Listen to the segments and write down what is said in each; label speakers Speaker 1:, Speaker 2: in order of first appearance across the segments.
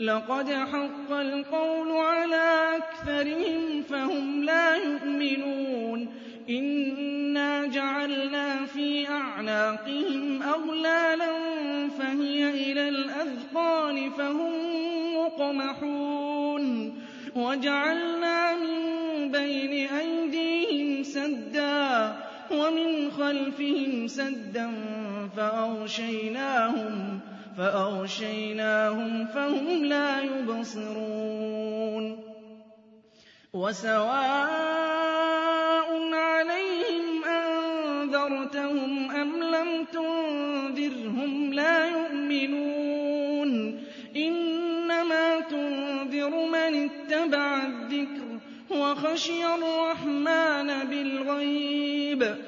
Speaker 1: لَّقَدْ حَقَّ الْقَوْلُ عَلَىٰ أَكْثَرِهِمْ فَهُمْ لَا يُؤْمِنُونَ إِنَّا جَعَلْنَا فِي أَعْنَاقِهِمْ أَغْلَالًا فَهِيَ إِلَى الْأَذْقَانِ فَهُم مُّقْمَحُونَ وَجَعَلْنَا مِن بَيْنِ أَيْدِيهِمْ سَدًّا وَمِنْ خَلْفِهِمْ سَدًّا فَأَغْشَيْنَاهُمْ فَأَغْشَيْنَاهُمْ فَهُمْ لَا يُبْصِرُونَ وَسَوَاءٌ عَلَيْهِمْ أَنذَرْتَهُمْ أَمْ لَمْ تُنذِرْهُمْ لَا يُؤْمِنُونَ إِنَّمَا تُنذِرُ مَنِ اتَّبَعَ الذِّكْرَ وَخَشِيَ الرَّحْمَٰنَ بِالْغَيْبِ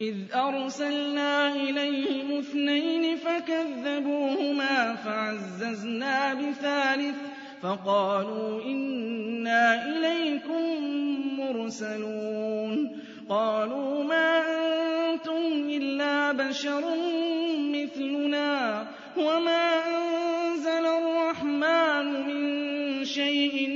Speaker 1: إِذْ أَرْسَلْنَا إِلَيْهِمُ اثْنَيْنِ فَكَذَّبُوهُمَا فَعَزَّزْنَا بِثَالِثٍ فَقَالُوا إِنَّا إِلَيْكُم مُّرْسَلُونَ قَالُوا مَا أَنتُمْ إِلَّا بَشَرٌ مِّثْلُنَا وَمَا أَنزَلَ الرَّحْمَٰنُ مِن شَيْءٍ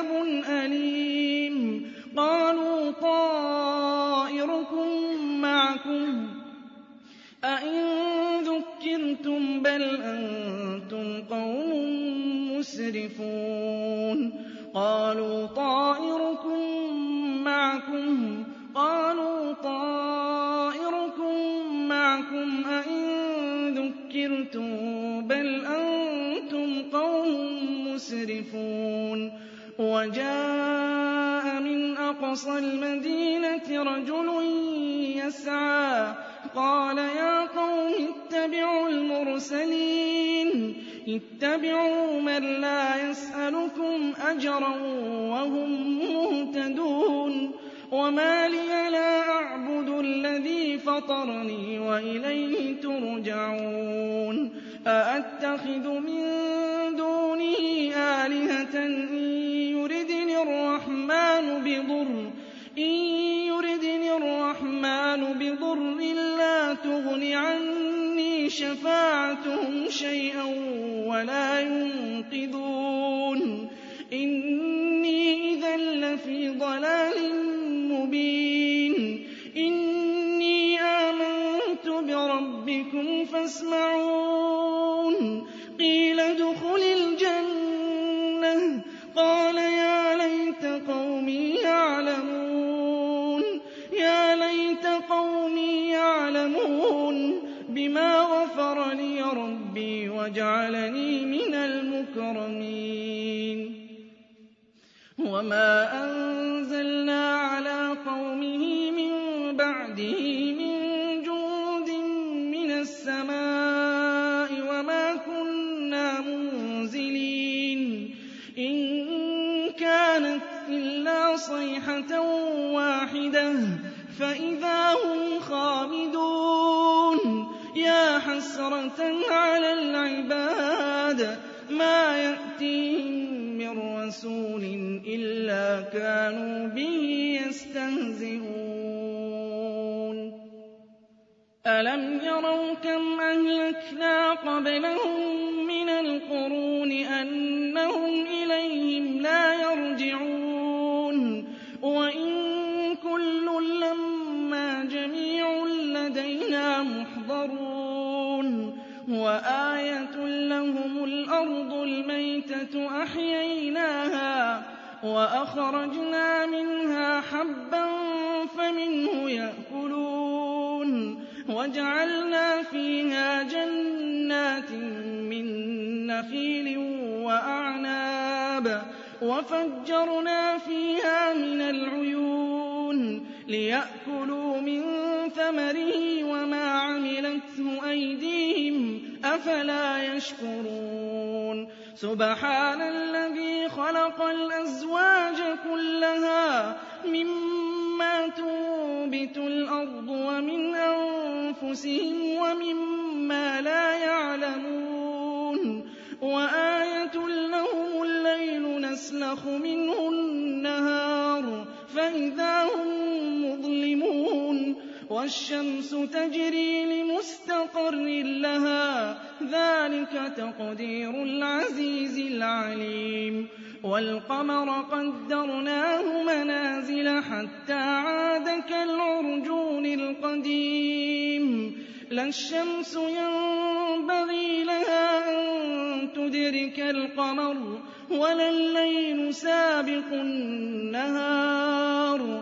Speaker 1: بَلْ أَنتُمْ قَوْمٌ مُّسْرِفُونَ قَالُوا طَائِرُكُم مَّعَكُمْ قَالُوا طَائِرُكُم مَّعَكُمْ أَئِن ذُكِّرْتُم بَلْ أَنتُمْ قَوْمٌ مُّسْرِفُونَ وَجَاءَ مِنْ أَقْصَى الْمَدِينَةِ رَجُلٌ يَسْعَىٰ قَالَ يَا قَوْمِ اتَّبِعُوا الْمُرْسَلِينَ اتَّبِعُوا مَن لَّا يَسْأَلُكُمْ أَجْرًا وَهُم مُّهْتَدُونَ وَمَا لِيَ لَا أَعْبُدُ الَّذِي فَطَرَنِي وَإِلَيْهِ تُرْجَعُونَ أَأَتَّخِذُ مِن دُونِهِ آلِهَةً إِن يُرِدْنِ الرَّحْمَٰنُ بِضُرٍّ إِن يُرِدْنِ الرَّحْمَٰنُ بِضُرٍّ لَّا تُغْنِ عَنِّي شفاعتهم شيئا ولا ينقذون إني إذا لفي ضلال وجعلني من المكرمين وما أنزلنا على قومه من بعده من جند من السماء وما كنا منزلين إن كانت إلا صيحة واحدة فإذا هم خامدون حسرة عَلَى الْعِبَادِ مَا يَأْتِيهِم مِّن رَّسُولٍ إِلَّا كَانُوا بِهِ يَسْتَهْزِئُونَ أَلَمْ يَرَوْا كَمْ أَهْلَكْنَا قَبْلَهُم مِّنَ الْقُرُونِ أَنَّهُمْ إِلَيْهِمْ لَا يَرْجِعُونَ وَإِن كُلٌّ لَّمَّا جَمِيعٌ لَّدَيْنَا مُحْضَرُونَ وَآيَةٌ لَّهُمُ الْأَرْضُ الْمَيْتَةُ أَحْيَيْنَاهَا وَأَخْرَجْنَا مِنْهَا حَبًّا فَمِنْهُ يَأْكُلُونَ وَجَعَلْنَا فِيهَا جَنَّاتٍ مِّن نَّخِيلٍ وَأَعْنَابٍ وَفَجَّرْنَا فِيهَا مِنَ الْعُيُونِ لِيَأْكُلُوا مِن ثَمَرِهِ وَمَا عَمِلَتْهُ أَيْدِيهِمْ أَفَلَا يَشْكُرُونَ سُبْحَانَ الَّذِي خَلَقَ الْأَزْوَاجَ كُلَّهَا مِمَّا تُنبِتُ الْأَرْضُ وَمِنْ أَنفُسِهِمْ وَمِمَّا لَا يَعْلَمُونَ وَآيَةٌ لَّهُمُ اللَّيْلُ نَسْلَخُ مِنْهُ النَّهَارَ فَإِذَا هُم مُّظْلِمُونَ والشمس تجري لمستقر لها ذلك تقدير العزيز العليم والقمر قدرناه منازل حتى عاد كالعرجون القديم لا الشمس ينبغي لها أن تدرك القمر ولا الليل سابق النهار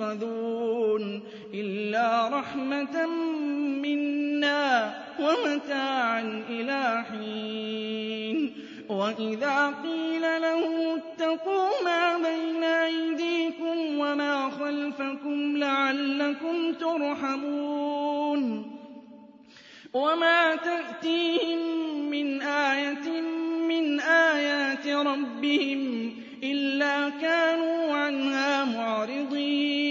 Speaker 1: يُوقَدُونَ إِلَّا رَحْمَةً مِّنَّا وَمَتَاعًا إِلَىٰ حِينٍ وَإِذَا قِيلَ لَهُمُ اتَّقُوا مَا بَيْنَ أَيْدِيكُمْ وَمَا خَلْفَكُمْ لَعَلَّكُمْ تُرْحَمُونَ وَمَا تَأْتِيهِم مِّنْ آيَةٍ مِّنْ آيَاتِ رَبِّهِمْ إِلَّا كَانُوا عَنْهَا مُعْرِضِينَ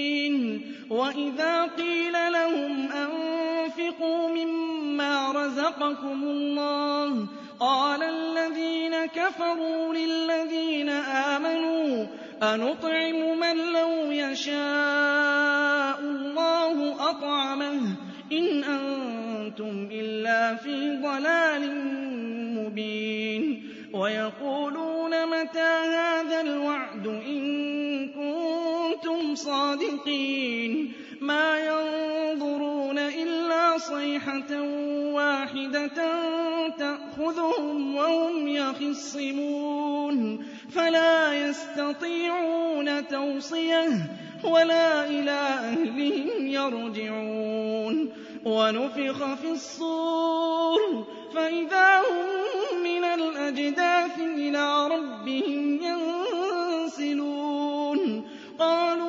Speaker 1: وَإِذَا قِيلَ لَهُمْ أَنفِقُوا مِمَّا رَزَقَكُمُ اللَّهُ قَالَ الَّذِينَ كَفَرُوا لِلَّذِينَ آمَنُوا أَنُطْعِمُ مَن لَّوْ يَشَاءُ اللَّهُ أَطْعَمَهُ إِنْ أَنتُمْ إِلَّا فِي ضَلَالٍ مُّبِينٍ وَيَقُولُونَ مَتَىٰ هَٰذَا الْوَعْدُ إِن صادقين ما ينظرون إلا صيحة واحدة تأخذهم وهم يخصمون فلا يستطيعون توصيه ولا إلى أهلهم يرجعون ونفخ في الصور فإذا هم من الأجداث إلى ربهم ينسلون قالوا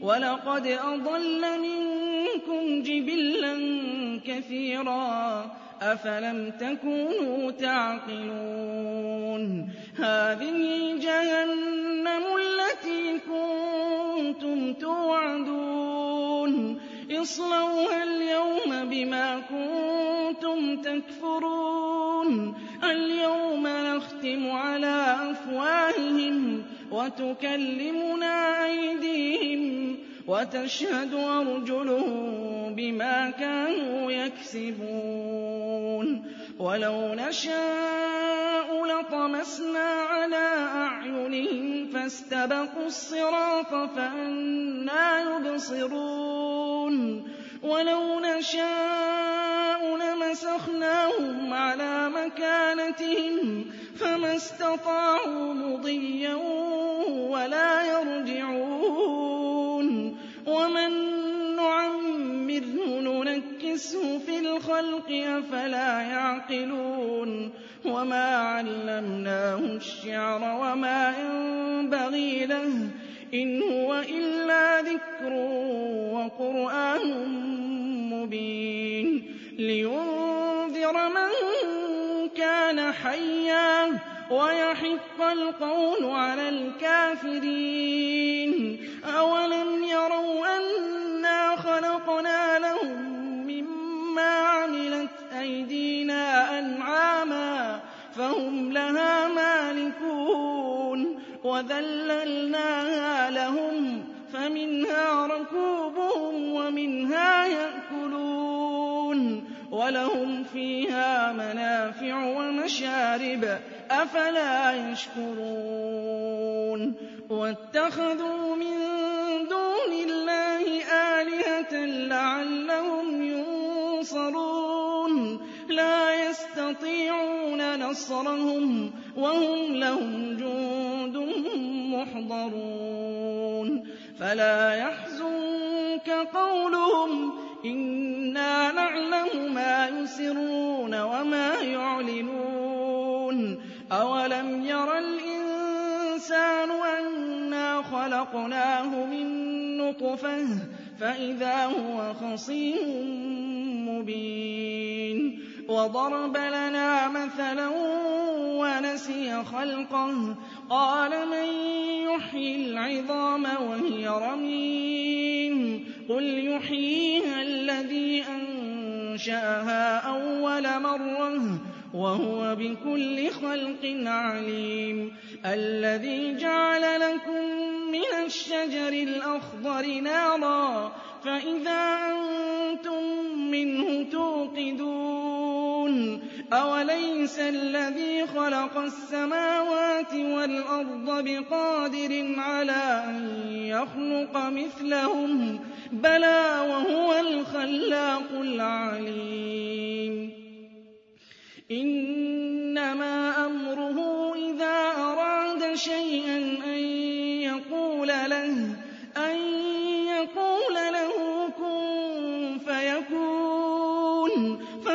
Speaker 1: وَلَقَدْ أَضَلَّ مِنكُمْ جِبِلًّا كَثِيرًا ۖ أَفَلَمْ تَكُونُوا تَعْقِلُونَ هَٰذِهِ جَهَنَّمُ الَّتِي كُنتُمْ تُوعَدُونَ اصْلَوْهَا الْيَوْمَ بِمَا كُنتُمْ تَكْفُرُونَ الْيَوْمَ نَخْتِمُ عَلَىٰ أَفْوَاهِهِمْ وَتُكَلِّمُنَا أَيْدِيهِمْ وتشهد أرجلهم بما كانوا يكسبون ولو نشاء لطمسنا على أعينهم فاستبقوا الصراط فأنا يبصرون ولو نشاء لمسخناهم على مكانتهم فما استطاعوا مضيا ولا يرجعون وَمَن نُّعَمِّرْهُ نُنَكِّسْهُ فِي الْخَلْقِ ۖ أَفَلَا يَعْقِلُونَ وَمَا عَلَّمْنَاهُ الشِّعْرَ وَمَا يَنبَغِي لَهُ ۚ إِنْ هُوَ إِلَّا ذِكْرٌ وَقُرْآنٌ مُّبِينٌ لِّيُنذِرَ مَن كَانَ حَيًّا وَيَحِقَّ الْقَوْلُ عَلَى الْكَافِرِينَ أَوَلَمْ يَرَوْا أَنَّا خَلَقْنَا لَهُم مِّمَّا عَمِلَتْ أَيْدِينَا أَنْعَامًا فَهُمْ لَهَا مَالِكُونَ وَذَلَّلْنَاهَا لَهُمْ فَمِنْهَا رَكُوبُهُمْ وَمِنْهَا يَأْكُلُونَ وَلَهُمْ فِيهَا مَنَافِعُ وَمَشَارِبُ ۖ أَفَلَا يَشْكُرُونَ وَاتَّخَذُوا ينصرون لا يستطيعون نصرهم وهم لهم جند محضرون فلا يحزنك قولهم إنا نعلم ما يسرون وما يعلنون أولم ير الإنسان أنا خلقناه من نطفه فَإِذَا هُوَ خَصِيمٌ مُّبِينٌ وَضَرَبَ لَنَا مَثَلًا وَنَسِيَ خَلْقَهُ قَالَ مَن يُحْيِي الْعِظَامَ وَهِيَ رَمِيمٌ قُلْ يُحْيِيهَا الَّذِي أَنشَأَهَا أَوَّلَ مَرَّةٍ وَهُوَ بِكُلِّ خَلْقٍ عَلِيمٌ الَّذِي جَعَلَ لَكُم الشجر الأخضر نارا فإذا أنتم منه توقدون أوليس الذي خلق السماوات والأرض بقادر على أن يخلق مثلهم بلى وهو الخلاق العليم إنما أمره إذا أراد شيئا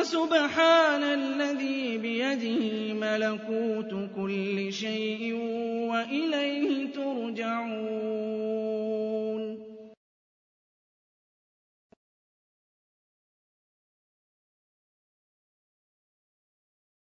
Speaker 1: فَسُبْحَانَ الَّذِي بِيَدِهِ مَلَكُوتُ كُلِّ شَيْءٍ وَإِلَيْهِ